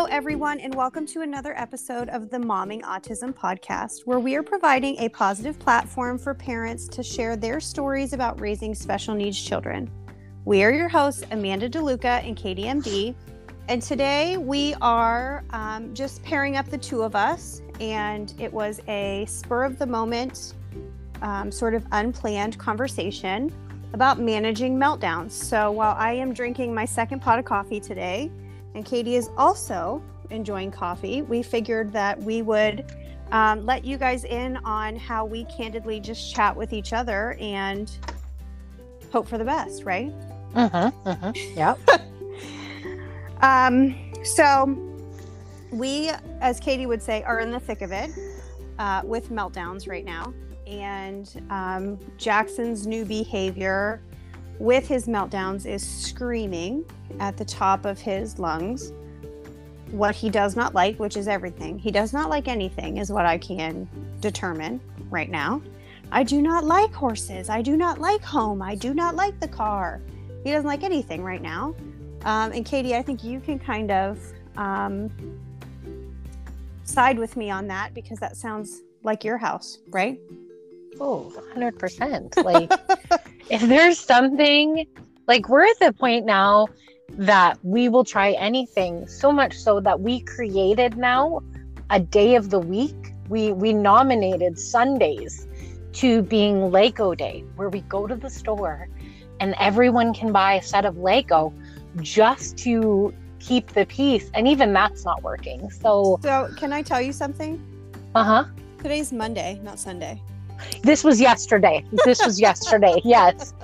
Hello, everyone, and welcome to another episode of the Momming Autism Podcast, where we are providing a positive platform for parents to share their stories about raising special needs children. We are your hosts, Amanda DeLuca and Katie MD, and today we are um, just pairing up the two of us, and it was a spur of the moment, um, sort of unplanned conversation about managing meltdowns. So while I am drinking my second pot of coffee today, and Katie is also enjoying coffee, we figured that we would um, let you guys in on how we candidly just chat with each other and hope for the best, right? Mm-hmm. mm-hmm. Yep. um, so we, as Katie would say, are in the thick of it uh, with meltdowns right now. And um, Jackson's new behavior with his meltdowns is screaming at the top of his lungs what he does not like, which is everything. He does not like anything, is what I can determine right now. I do not like horses. I do not like home. I do not like the car. He doesn't like anything right now. Um, and Katie, I think you can kind of um, side with me on that because that sounds like your house, right? Oh, 100%. Like, if there's something, like, we're at the point now that we will try anything so much so that we created now a day of the week. We, we nominated Sundays to being Lego Day, where we go to the store and everyone can buy a set of Lego just to keep the peace. And even that's not working. So, so can I tell you something? Uh huh. Today's Monday, not Sunday. This was yesterday. This was yesterday. Yes.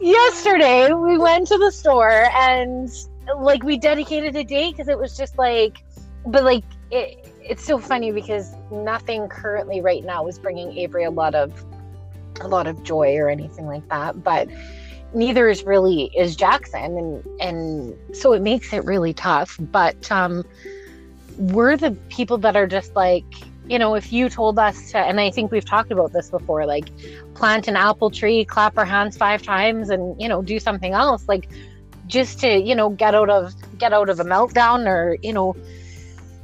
yesterday we went to the store and like we dedicated a day because it was just like, but like it, it's so funny because nothing currently right now is bringing Avery a lot of a lot of joy or anything like that. But neither is really is Jackson and and so it makes it really tough. But um we're the people that are just like you know, if you told us to, and I think we've talked about this before, like plant an apple tree, clap our hands five times, and you know, do something else, like just to you know get out of get out of a meltdown or you know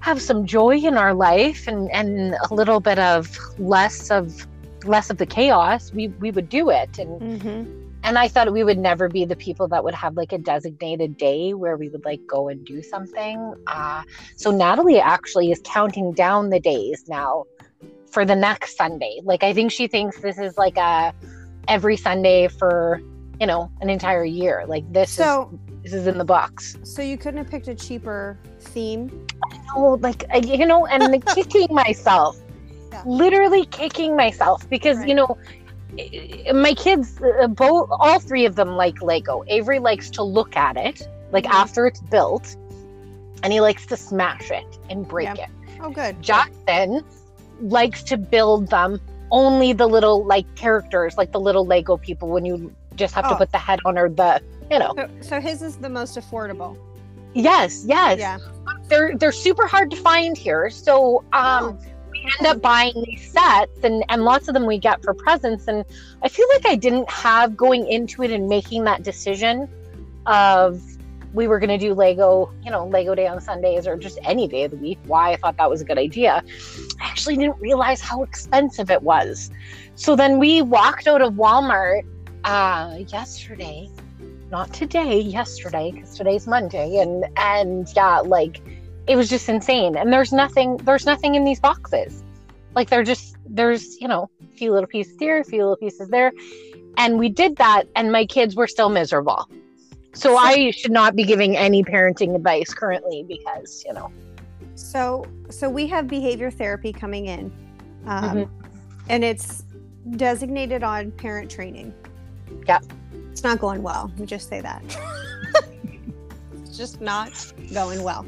have some joy in our life and and a little bit of less of less of the chaos, we we would do it and. Mm-hmm and I thought we would never be the people that would have like a designated day where we would like go and do something. Uh, so Natalie actually is counting down the days now for the next Sunday. Like I think she thinks this is like a every Sunday for you know an entire year. Like this so, is this is in the box. So you couldn't have picked a cheaper theme. I know, like you know, and kicking myself. Yeah. Literally kicking myself because right. you know my kids uh, both all three of them like lego. Avery likes to look at it like mm-hmm. after it's built and he likes to smash it and break yeah. it. Oh good. Jackson likes to build them only the little like characters like the little lego people when you just have oh. to put the head on or the you know. So, so his is the most affordable. Yes yes. Yeah. They're they're super hard to find here so um oh end up buying these sets and and lots of them we get for presents and i feel like i didn't have going into it and making that decision of we were going to do lego you know lego day on sundays or just any day of the week why i thought that was a good idea. I actually didn't realize how expensive it was. So then we walked out of walmart uh yesterday not today yesterday because today's monday and and yeah like it was just insane. And there's nothing there's nothing in these boxes. Like they're just there's, you know, a few little pieces here, a few little pieces there. And we did that and my kids were still miserable. So I should not be giving any parenting advice currently because, you know. So so we have behavior therapy coming in. Um, mm-hmm. and it's designated on parent training. Yeah. It's not going well. Let me just say that. it's just not going well.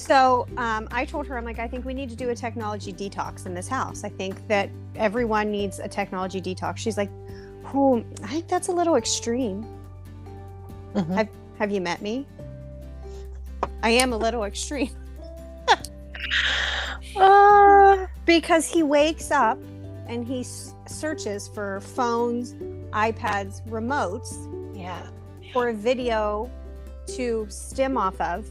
So um, I told her, I'm like, I think we need to do a technology detox in this house. I think that everyone needs a technology detox. She's like, Oh, I think that's a little extreme. Mm-hmm. Have, have you met me? I am a little extreme. uh, because he wakes up and he s- searches for phones, iPads, remotes. Yeah. For a video to stim off of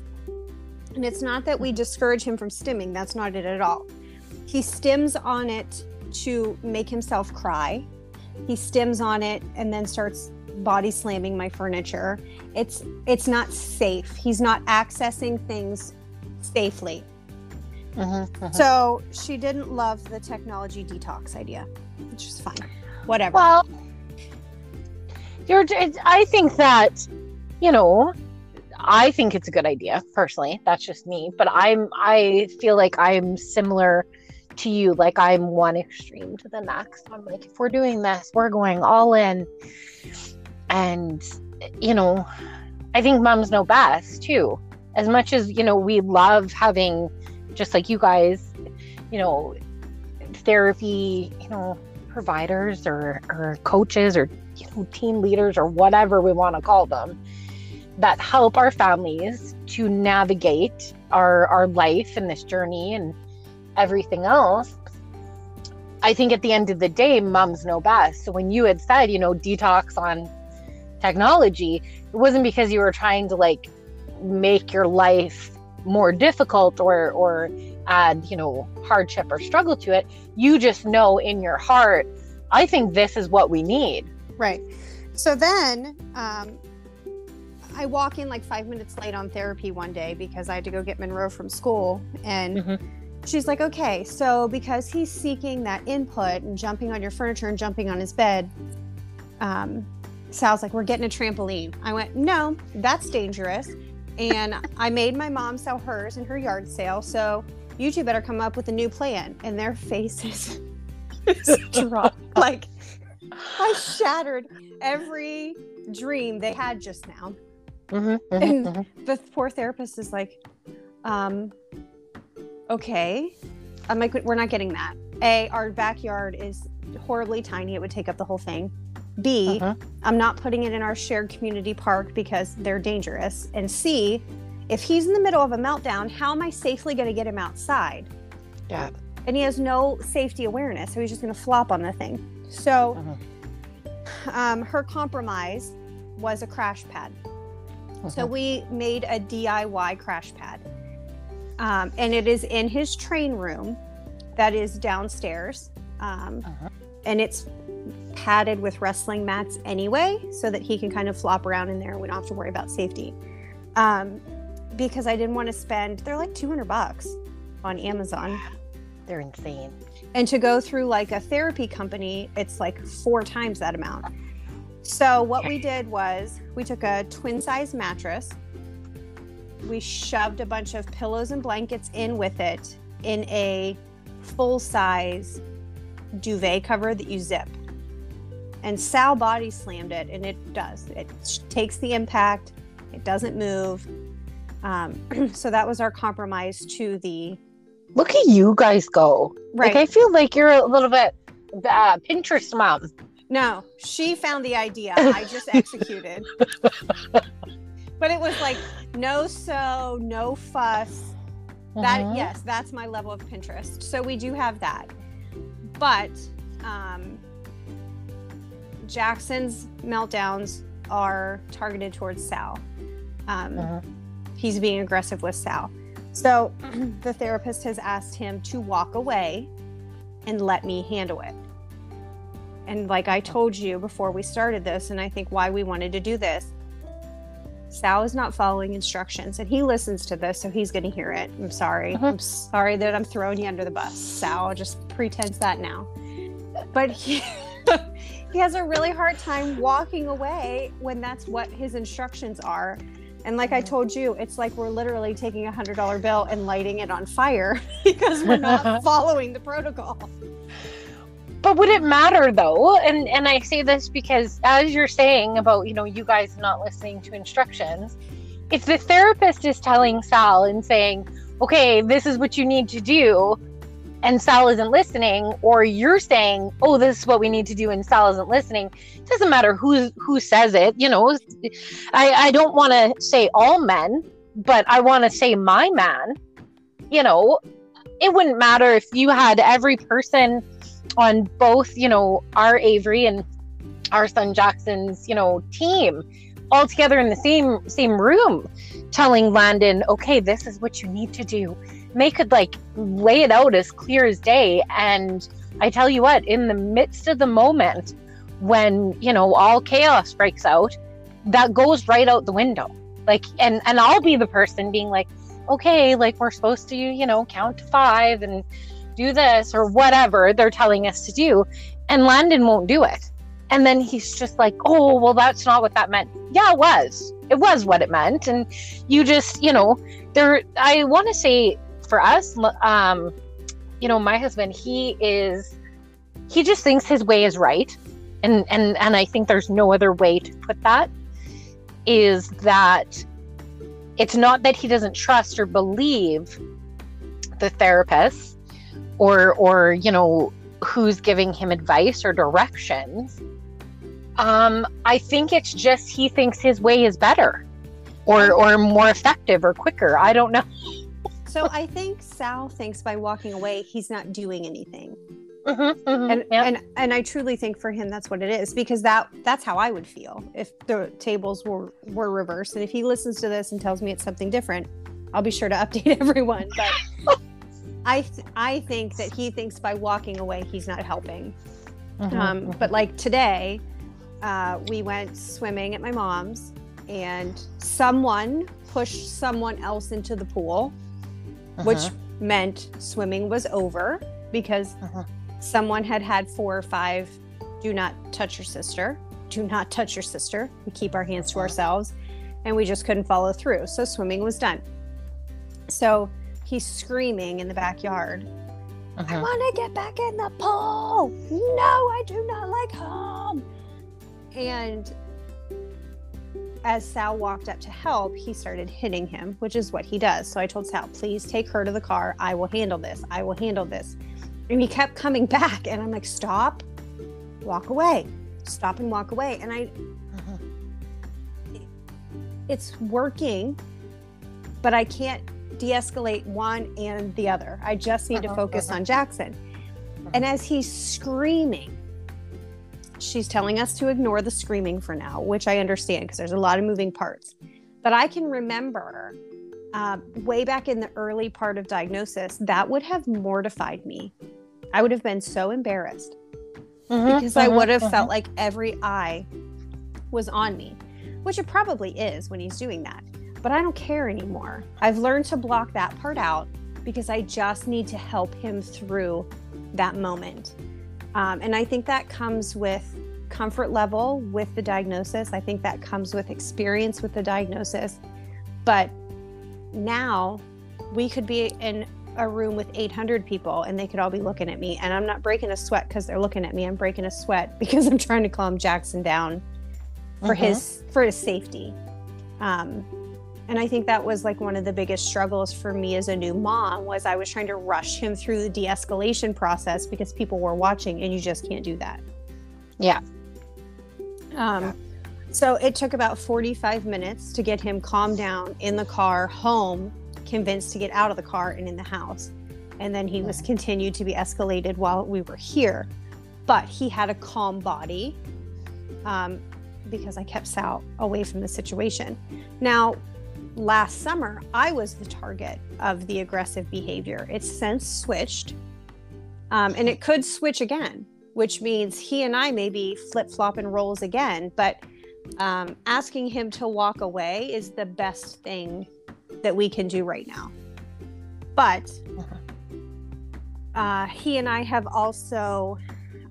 And it's not that we discourage him from stimming, that's not it at all. He stims on it to make himself cry. He stims on it and then starts body slamming my furniture. It's it's not safe. He's not accessing things safely. Mm-hmm, mm-hmm. So she didn't love the technology detox idea, which is fine. Whatever. Well, you're. I think that, you know, I think it's a good idea personally. That's just me, but I'm. I feel like I'm similar to you. Like I'm one extreme to the next. I'm like, if we're doing this, we're going all in, and you know, I think moms know best too. As much as you know, we love having, just like you guys, you know, therapy, you know, providers or, or coaches or you know, team leaders or whatever we want to call them that help our families to navigate our our life and this journey and everything else. I think at the end of the day moms know best. So when you had said you know detox on technology it wasn't because you were trying to like make your life more difficult or or add you know hardship or struggle to it. You just know in your heart i think this is what we need. Right. So then um, I walk in like five minutes late on therapy one day because I had to go get Monroe from school. And Mhm. she's like, okay, so because he's seeking that input and jumping on your furniture and jumping on his bed, um, Sal's like, we're getting a trampoline. I went, no, that's dangerous. And I made my mom sell hers in her yard sale. So you two better come up with a new plan. And their faces dropped. Like, I shattered every dream they had just now. Mhm, mhm, And- mhm. The poor therapist is like, um, okay. I'm like, we're not getting that. A, our backyard is horribly tiny. It would take up the whole thing. B, am not putting it in our shared community park because they're dangerous. And C, if he's in the middle of a meltdown, how am I safely going to get him outside? Yeah. And he has no safety awareness, so he's just going to flop on the thing. So, Mhm. um, her compromise was a crash pad. So Mhm. we made a DIY crash pad. Um, and it is in his train room that is downstairs. Um, Uh-huh. And it's padded with wrestling mats anyway, so that he can kind of flop around in there and we don't have to worry about safety. Um, because I didn't want to spend, they're like 200 bucks on Amazon. they're insane And to go through like a therapy company, it's like four times that amount. So what we did was we took a twin size mattress. We shoved a bunch of pillows and blankets in with it in a full size duvet cover that you zip. And Sal body slammed it, and it does. It takes the impact. It doesn't move. Um, so that was our compromise to the look at you guys go right. like i feel like you're a little bit uh, pinterest mom No, she found the idea. I just executed. but it was like no sew, no fuss. That Mhm. yes, that's my level of Pinterest. So we do have that. But um Jackson's meltdowns are targeted towards Sal. Um, Mhm. He's being aggressive with Sal. So the therapist has asked him to walk away and let me handle it. And like I told you before we started this, and I think why we wanted to do this, Sal is not following instructions, and he listens to this, so he's going to hear it. I'm sorry. Mhm. I'm sorry that I'm throwing you under the bus. Sal just pretends that now. But he, he has a really hard time walking away when that's what his instructions are. And like I told you, it's like we're literally taking a hundred dollar bill and lighting it on fire because we're not following the protocol. But would it matter though? And and i say this because as you're saying about you know you guys not listening to instructions if the therapist is telling sal and saying okay this is what you need to do and sal isn't listening or you're saying oh this is what we need to do and sal isn't listening it doesn't matter who who says it you know? I i don't want to say all men but i want to say my man you know? It wouldn't matter if you had every person on both, you know, our Avery and our son Jackson's, you know, team all together in the same same room telling Landon, okay, this is what you need to do. May could like lay it out as clear as day. And I tell you what, in the midst of the moment when, you know, all chaos breaks out, that goes right out the window. Like, and, and I'll be the person being like, okay, like we're supposed to, you know, count to five and do this or whatever they're telling us to do. And Landon won't do it. And then he's just like, oh, well, that's not what that meant. Yeah, it was. It was what it meant. And you just, you know, there, I want to say for us, um, you know, my husband, he is, he just thinks his way is right. And, and, and I think there's no other way to put that is that it's not that he doesn't trust or believe the therapist or, or, you know, who's giving him advice or directions um, I think it's just he thinks his way is better or or more effective or quicker. I don't know. so I think Sal thinks by walking away he's not doing anything. Mm-hmm, mm-hmm, and yeah. and and I truly think for him that's what it is because that that's how I would feel if the tables were were reversed and if he listens to this and tells me it's something different, I'll be sure to update everyone. But I th- I think that he thinks by walking away he's not helping. Mm-hmm, um, mm-hmm. but like today, uh, we went swimming at my mom's, and someone pushed someone else into the pool, uh-huh. which meant swimming was over because uh-huh. someone had had four or five do not touch your sister, do not touch your sister. We keep our hands to ourselves, and we just couldn't follow through. So swimming was done. So he's screaming in the backyard. Uh-huh. I want to get back in the pool. No, I do not like home. And as Sal walked up to help, he started hitting him, which is what he does. So I told Sal, please take her to the car. I will handle this. I will handle this. And he kept coming back. And I'm like, stop, walk away, stop and walk away. And I, uh-huh. it's working, but I can't de escalate one and the other. I just need uh-huh. to focus uh-huh. on Jackson. And as he's screaming, she's telling us to ignore the screaming for now, which I understand because there's a lot of moving parts. But I can remember uh, way back in the early part of diagnosis, that would have mortified me. I would have been so embarrassed mm-hmm, because mm-hmm, I would have mm-hmm. felt like every eye was on me, which it probably is when he's doing that. But I don't care anymore. I've learned to block that part out because I just need to help him through that moment. Um, and I think that comes with comfort level with the diagnosis. I think that comes with experience with the diagnosis. But now we could be in a room with 800 people and they could all be looking at me. And I'm not breaking a sweat because they're looking at me. I'm breaking a sweat because I'm trying to calm Jackson down for uh-huh. his for his safety. Um, and i think that was like one of the biggest struggles for me as a new mom was i was trying to rush him through the de-escalation process because people were watching and you just can't do that yeah um, yeah. so it took about 45 minutes to get him calmed down in the car home convinced to get out of the car and in the house and then he was continued to be escalated while we were here but he had a calm body um, because I kept Sal away from the situation. Now, last summer, I was the target of the aggressive behavior. It's since switched, um, and it could switch again, which means he and I may be flip flopping roles again. But um, asking him to walk away is the best thing that we can do right now. But uh, he and I have also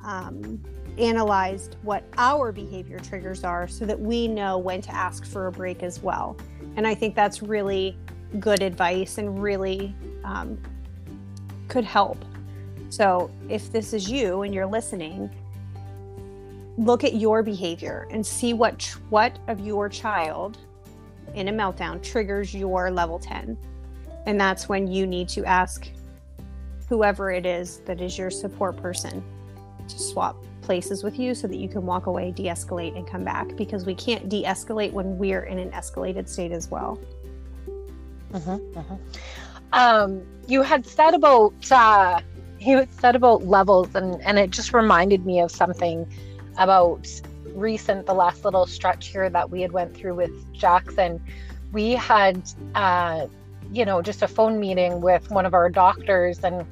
um, analyzed what our behavior triggers are so that we know when to ask for a break as well. And I think that's really good advice and really um, could help. So if this is you and you're listening, look at your behavior and see what what of your child in a meltdown triggers your level 10. And that's when you need to ask whoever it is that is your support person to swap places with you so that you can walk away, de escalate, and come back because we can't de escalate when we're in an escalated state as well. Mm-hmm, mm-hmm. Um, you had said about uh, you had said about levels, and and it just reminded me of something about recent the last little stretch here that we had went through with Jackson we had uh, you know just a phone meeting with one of our doctors and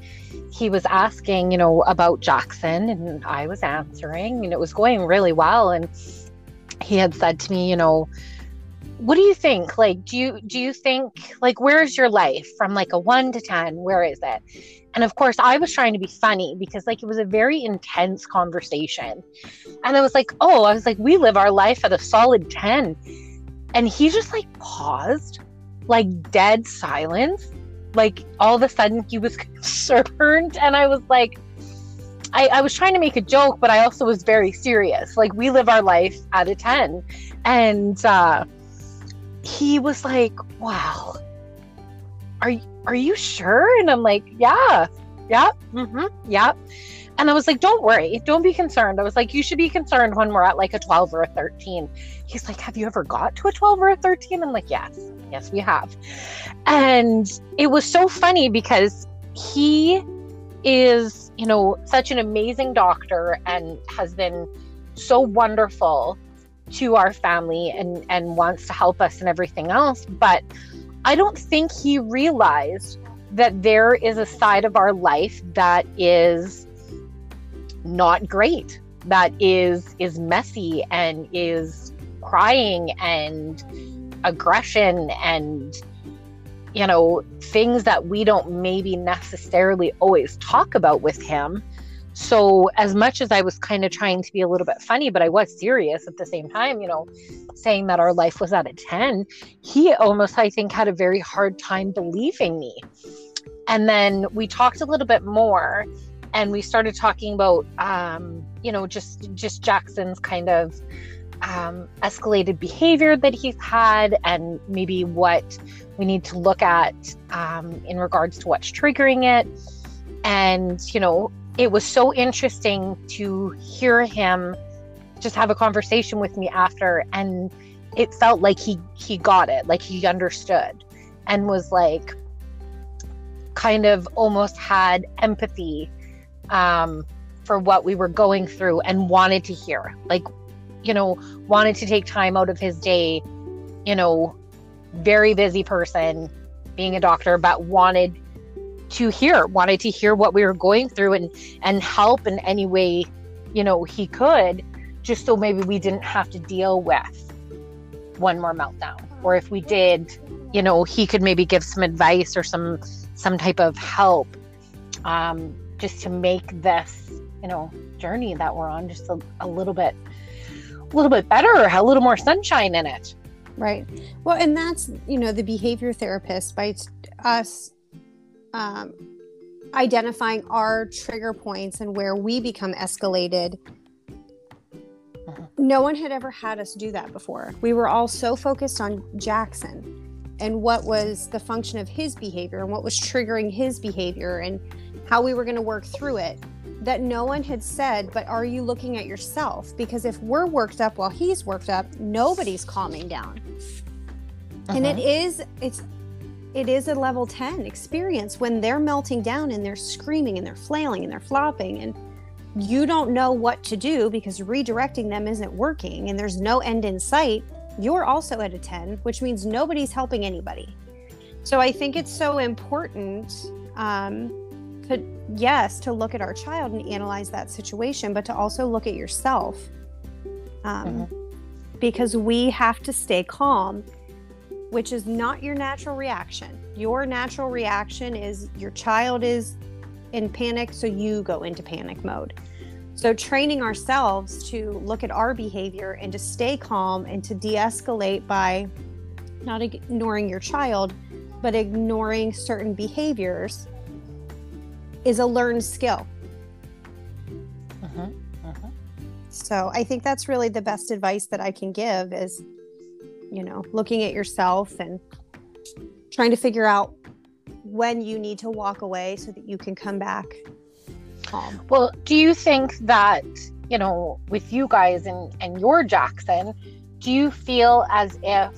he was asking you know about jackson and i was answering and it was going really well and he had said to me you know what do you think? Like do you do you think like where's your life from like a 1 to 10 where is it? And of course i was trying to be funny because like it was a very intense conversation. And i was like oh i was like we live our life at a solid 10 and he just like paused like dead silence like all of a sudden he was concerned and i was like I, I was trying to make a joke but i also was very serious. Like we live our life at a 10 and uh he was like wow. Are you are you sure? And i'm like yeah. Yeah mm-hmm, yeah and I was like, don't worry, don't be concerned. I was like, you should be concerned when we're at like a 12 or a 13. He's like, have you ever got to a 12 or a 13? I'm like, yes, yes, we have. And it was so funny because he is, you know, such an amazing doctor and has been so wonderful to our family and and wants to help us and everything else but i don't think he realized that there is a side of our life that is not great that is is messy and is crying and aggression and you know things that we don't maybe necessarily always talk about with him. So as much as i was kind of trying to be a little bit funny but i was serious at the same time you know saying that our life was at a 10 he almost i think had a very hard time believing me. And then we talked a little bit more and we started talking about um, you know just just jackson's kind of um, escalated behavior that he's had and maybe what we need to look at um, in regards to what's triggering it. And you know it was so interesting to hear him just have a conversation with me after and it felt like he he got it like he understood and was like kind of almost had empathy um, for what we were going through and wanted to hear. Like, you know, wanted to take time out of his day, you know, very busy person, being a doctor, but wanted to hear, wanted to hear what we were going through and and help in any way, you know, he could, just so maybe we didn't have to deal with one more meltdown. Or if we did, you know, he could maybe give some advice or some some type of help. Um, just to make this you know journey that we're on just a, a little bit a little bit better a little more sunshine in it. Right. Well and that's you know the behavior therapist by us um, identifying our trigger points and where we become escalated. Uh-huh. no one had ever had us do that before. We were all so focused on jackson and what was the function of his behavior and what was triggering his behavior and how we were going to work through it that no one had said, but are you looking at yourself? Because if we're worked up while he's worked up, nobody's calming down. Uh-huh. And it uh-huh. is, it's, it is a level 10 experience when they're melting down and they're screaming and they're flailing and they're flopping and you don't know what to do because redirecting them isn't working and there's no end in sight. You're also at a 10, which means nobody's helping anybody. So I think it's so important um, to yes to look at our child and analyze that situation but to also look at yourself. Um, mm-hmm. because we have to stay calm which is not your natural reaction. Your natural reaction is your child is in panic so you go into panic mode. So training ourselves to look at our behavior and to stay calm and to de-escalate by not ignoring your child but ignoring certain behaviors is a learned skill. Uh-huh, uh-huh. So I think that's really the best advice that I can give is, you know, looking at yourself and trying to figure out when you need to walk away so that you can come back calm. Well, do you think that, you know, with you guys and, and your Jackson, do you feel as if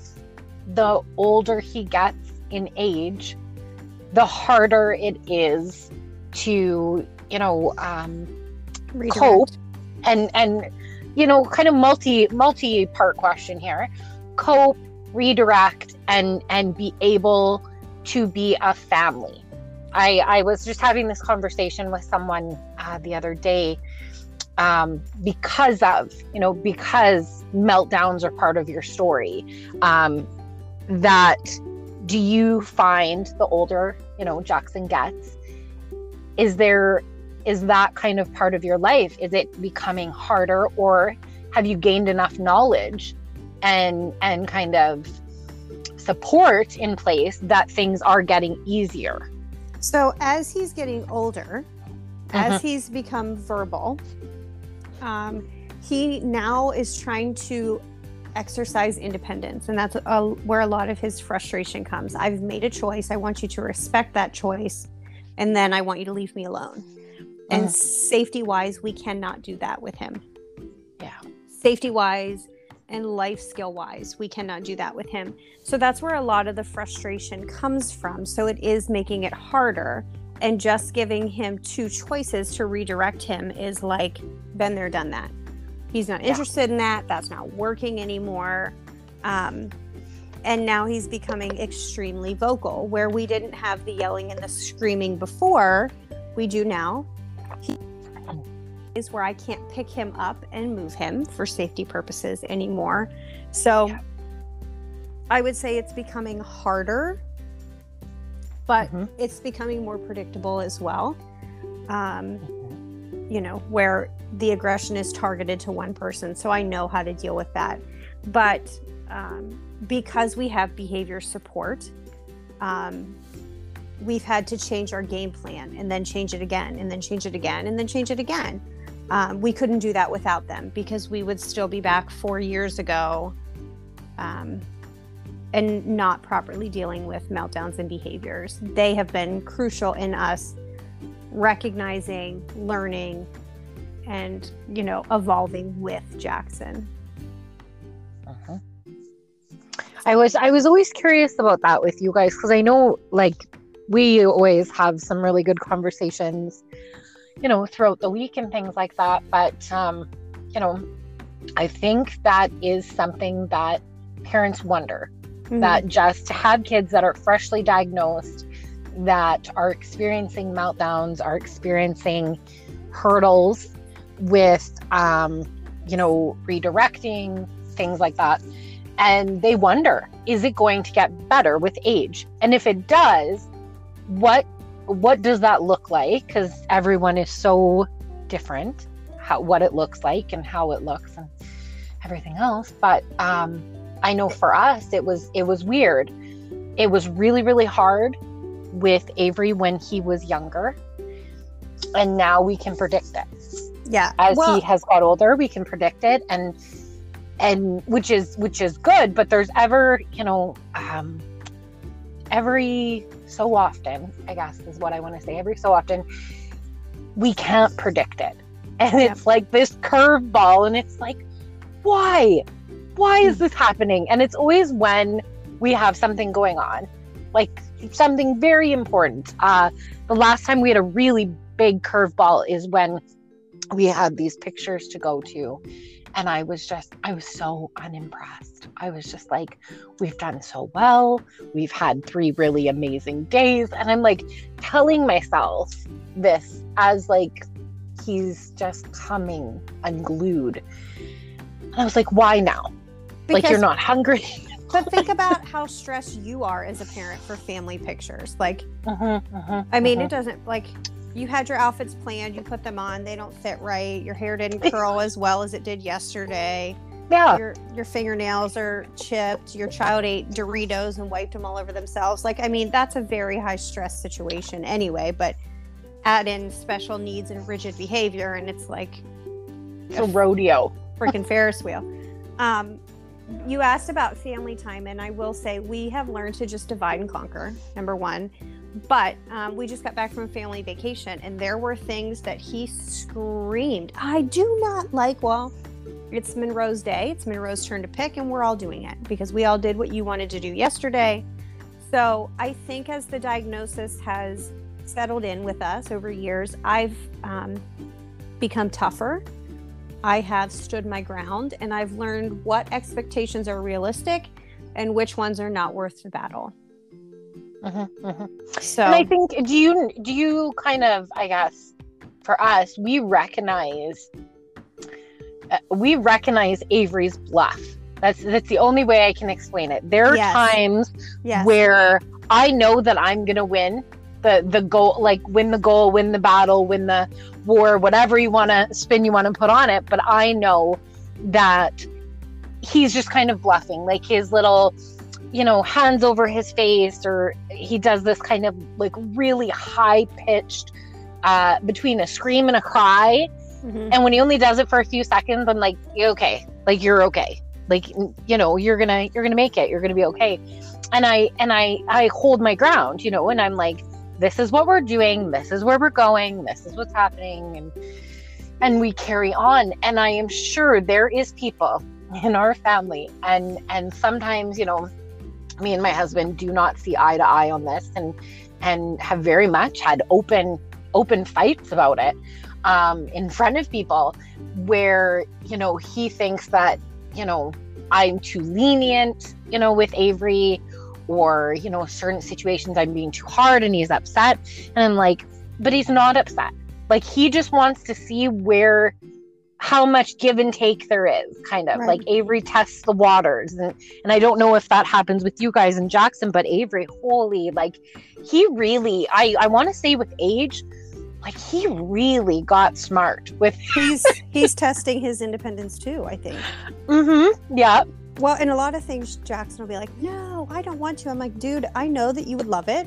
the older he gets in age, the harder it is to you know um, cope and and you know kind of multi multi part question here cope redirect and and be able to be a family. I I was just having this conversation with someone uh, the other day um, because of you know because meltdowns are part of your story. Um, that do you find the older you know Jackson gets? Is there is that kind of part of your life? Is it becoming harder, or have you gained enough knowledge and and kind of support in place that things are getting easier. So as he's getting older, mm-hmm. as he's become verbal, um, he now is trying to exercise independence, and that's a, where a lot of his frustration comes. I've made a choice. I want you to respect that choice, and then I want you to leave me alone. And mm. safety wise, we cannot do that with him. Yeah. Safety wise, and life skill wise. We cannot do that with him. So that's where a lot of the frustration comes from. So it is making it harder. And just giving him two choices to redirect him is like, been there, done that. He's not interested yeah. in that. That's not working anymore. Um, and now he's becoming extremely vocal, where we didn't have the yelling and the screaming before, we do now. He is where I can't pick him up and move him for safety purposes anymore. So yeah. I would say it's becoming harder, but mm-hmm. it's becoming more predictable as well. Um, mm-hmm. you know, where the aggression is targeted to one person. So I know how to deal with that. But um, because we have behavior support, um, we've had to change our game plan and then change it again and then change it again and then change it again um, we couldn't do that without them because we would still be back four years ago um, and not properly dealing with meltdowns and behaviors. They have been crucial in us recognizing, learning, and you know, evolving with Jackson. I was I was always curious about that with you guys because I know like we always have some really good conversations you know, throughout the week and things like that. But, um, you know, I think that is something that parents wonder mm-hmm. that just to have kids that are freshly diagnosed, that are experiencing meltdowns, are experiencing hurdles with, um, you know, redirecting, things like that. And they wonder, is it going to get better with age? And if it does, what what does that look like? Because everyone is so different, how what it looks like and how it looks and everything else. But um, I know for us, it was it was weird. It was really really hard with Avery when he was younger, and now we can predict it. Yeah, as well, he has got older, we can predict it, and and which is which is good. But there's ever you know um, every so often, I guess is what I want to say, every so often, we can't predict it. And it's like this curveball, and it's like, why? Why is this happening? And it's always when we have something going on, like something very important. Uh, the last time we had a really big curveball is when we had these pictures to go to and I was just, I was so unimpressed. I was just like, we've done so well. We've had three really amazing days. And I'm like telling myself this as like he's just coming unglued. And I was like, why now? Because, like you're not hungry. but think about how stressed you are as a parent for family pictures. Like, uh-huh, uh-huh, I mean, uh-huh. it doesn't like you had your outfits planned, you put them on, they don't fit right, your hair didn't curl as well as it did yesterday. Yeah. Your your fingernails are chipped, your child ate Doritos and wiped them all over themselves. Like I mean, that's a very high stress situation anyway, but add in special needs and rigid behavior and it's like it's a rodeo. Freaking Ferris wheel. Um, you asked about family time, and I will say we have learned to just divide and conquer. Number one, but um, we just got back from a family vacation, and there were things that he screamed, I do not like. Well, it's Monroe's day. It's Monroe's turn to pick, and we're all doing it because we all did what you wanted to do yesterday. So I think as the diagnosis has settled in with us over years, I've um, become tougher. I have stood my ground and I've learned what expectations are realistic and which ones are not worth the battle. Mm-hmm, mm-hmm. So And I think do you do you kind of I guess for us we recognize uh, we recognize Avery's bluff. That's that's the only way I can explain it. There are Yes. times yes. where I know that I'm gonna win the the goal, like win the goal, win the battle, win the war, whatever you want to spin, you want to put on it. But I know that he's just kind of bluffing, like his little, you know, hands over his face, or he does this kind of like really high pitched, uh, between a scream and a cry. Mhm. And when he only does it for a few seconds, I'm like, okay. Like you're okay. Like you know, you're gonna you're gonna make it. You're gonna be okay." And I and I I hold my ground, you know, and I'm like, "This is what we're doing. This is where we're going. This is what's happening." And and we carry on. And I am sure there is people in our family, and and sometimes you know, me and my husband do not see eye to eye on this, and and have very much had open open fights about it um, in front of people where you know he thinks that you know i'm too lenient you know with avery or you know certain situations i'm being too hard and he's upset. And i'm like but he's not upset. Like he just wants to see where how much give and take there is kind of. Right. like avery tests the waters. And and i don't know if that happens with you guys in jackson but avery holy like he really i i want to say with age like he really got smart with he's he's testing his independence too, I think. mm-hmm. Yeah Well, in a lot of things, Jackson will be like, "No, I don't want to." I'm like, "Dude, I know that you would love it,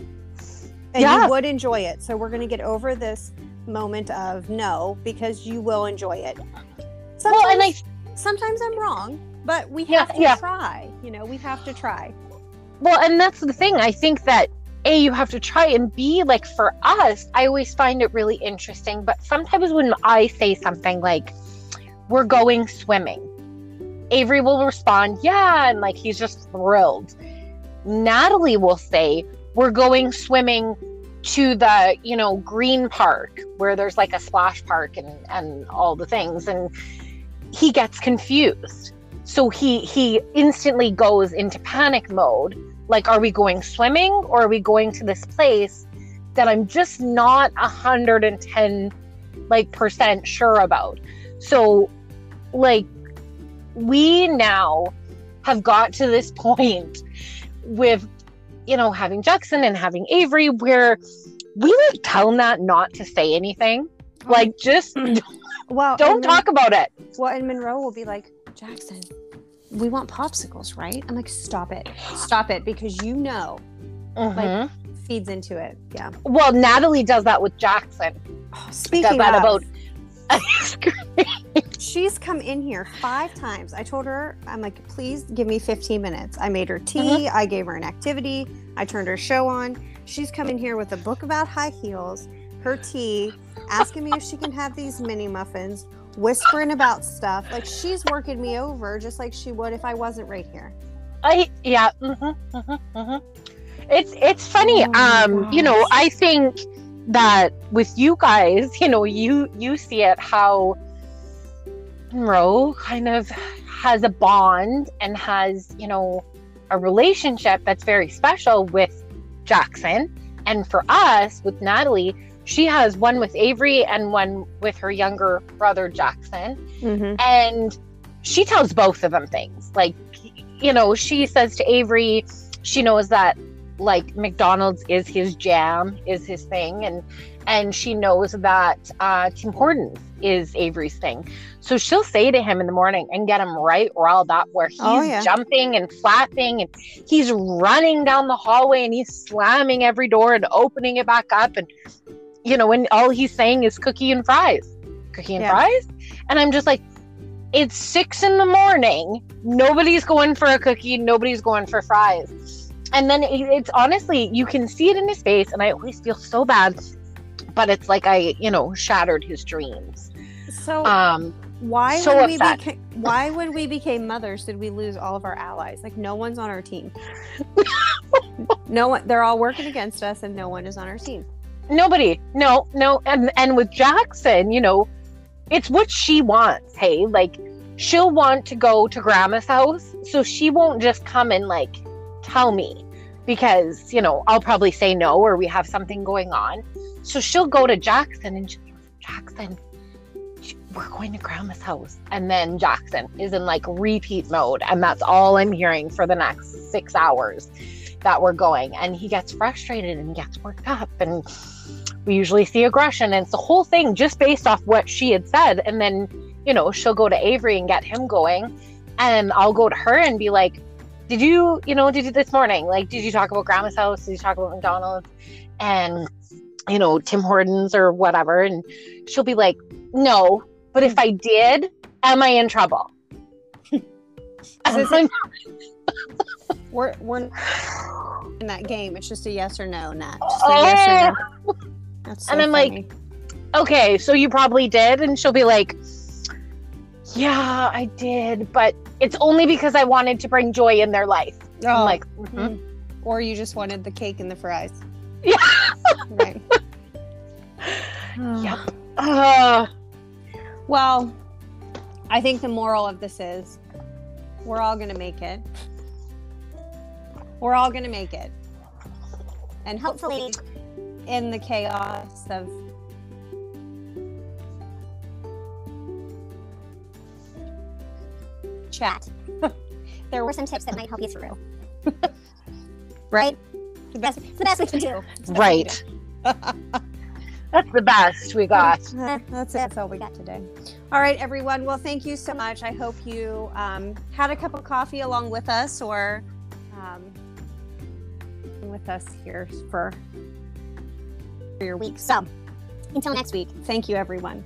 and Yeah. you would enjoy it. So we're gonna get over this moment of no because you will enjoy it." Sometimes, well and i sometimes I'm wrong, but we Yeah, have to yeah. try. You know, we have to try. well and that's the thing i think that a you have to try and b like for us i always find it really interesting but sometimes when i say something like we're going swimming avery will respond yeah and like he's just thrilled. Natalie will say we're going swimming to the you know green park where there's like a splash park and and all the things and he gets confused. So he he instantly goes into panic mode like are we going swimming or are we going to this place that i'm just not a hundred and ten like percent sure about? So like we now have got to this point with you know having jackson and having avery where we like tell Nat not to say anything like just Well, don't talk about it Well, and Monroe will be like, Jackson, we want popsicles, right? I'm like, stop it, stop it, because you know, Mhm. feeds into it. Yeah. well natalie does that with jackson Oh, does speaking that of, about she's come in here five times. I told her, I'm like, please give me 15 minutes. I made her tea. I gave her an activity. I turned her show on. She's come in here with a book about high heels, her tea, asking me if she can have these mini muffins, whispering about stuff. Like she's working me over just like she would if I wasn't right here. I yeah. Mm-hmm, mhm, mhm. It's it's funny. Oh my um, you know. I think that with you guys, you know, you you see it how Monroe kind of has a bond and has you know a relationship that's very special with Jackson, and for us with Natalie, she has one with Avery and one with her younger brother Jackson. Mm-hmm. and she tells both of them things. Like you know she says to avery she knows that like mcdonald's is his jam is his thing. And and she knows that uh tim hortons is avery's thing. So she'll say to him in the morning and get him right riled up where he's Oh, yeah. jumping and flapping and he's running down the hallway and he's slamming every door and opening it back up. And you know and all he's saying is cookie and fries cookie and Yeah. fries. And i'm just like it's six in the morning. Nobody's going for a cookie. Nobody's going for fries. And then it's honestly you can see it in his face and i always feel so bad but it's like i you know shattered his dreams So um why so when we beca- why when we became mothers did we lose all of our allies? Like no one's on our team. no one they're all working against us and no one is on our team. nobody no no and and with jackson you know it's what she wants hey like she'll want to go to grandma's house. So she won't just come and like tell me because, you know, I'll probably say no or we have something going on. So she'll go to Jackson and she'll Jackson, we're going to grandma's house. And then Jackson is in like repeat mode. And that's all I'm hearing for the next six hours that we're going. And he gets frustrated and gets worked up. And we usually see aggression. And it's the whole thing just based off what she had said. And then, you know, she'll go to Avery and get him going. And I'll go to her and be like, did you, you know, did you this morning? Like, did you talk about grandma's house? Did you talk about McDonald's? And, you know, Tim Hortons or whatever. And she'll be like, no, but if I did, am I in trouble? we're we're in that game. It's just a yes or no, not Just a yes or no. That's so and I'm funny. like, okay, so you probably did, and she'll be like, yeah, I did, but it's only because I wanted to bring joy in their life. Oh. I'm like, mm-hmm. or you just wanted the cake and the fries. Yeah. right. yep. Uh, well, I think the moral of this is we're all going to make it. We're all going to make it. And hopefully, in the chaos of chat, there were some tips that might help you through. right? the best, it's the best we can do. Right. that's the best we got. That's it. That's all we got today. All right, everyone. Well, thank you so much. I hope you um, had a cup of coffee along with us or um, with us here for, for your week. So until next week, thank you, everyone.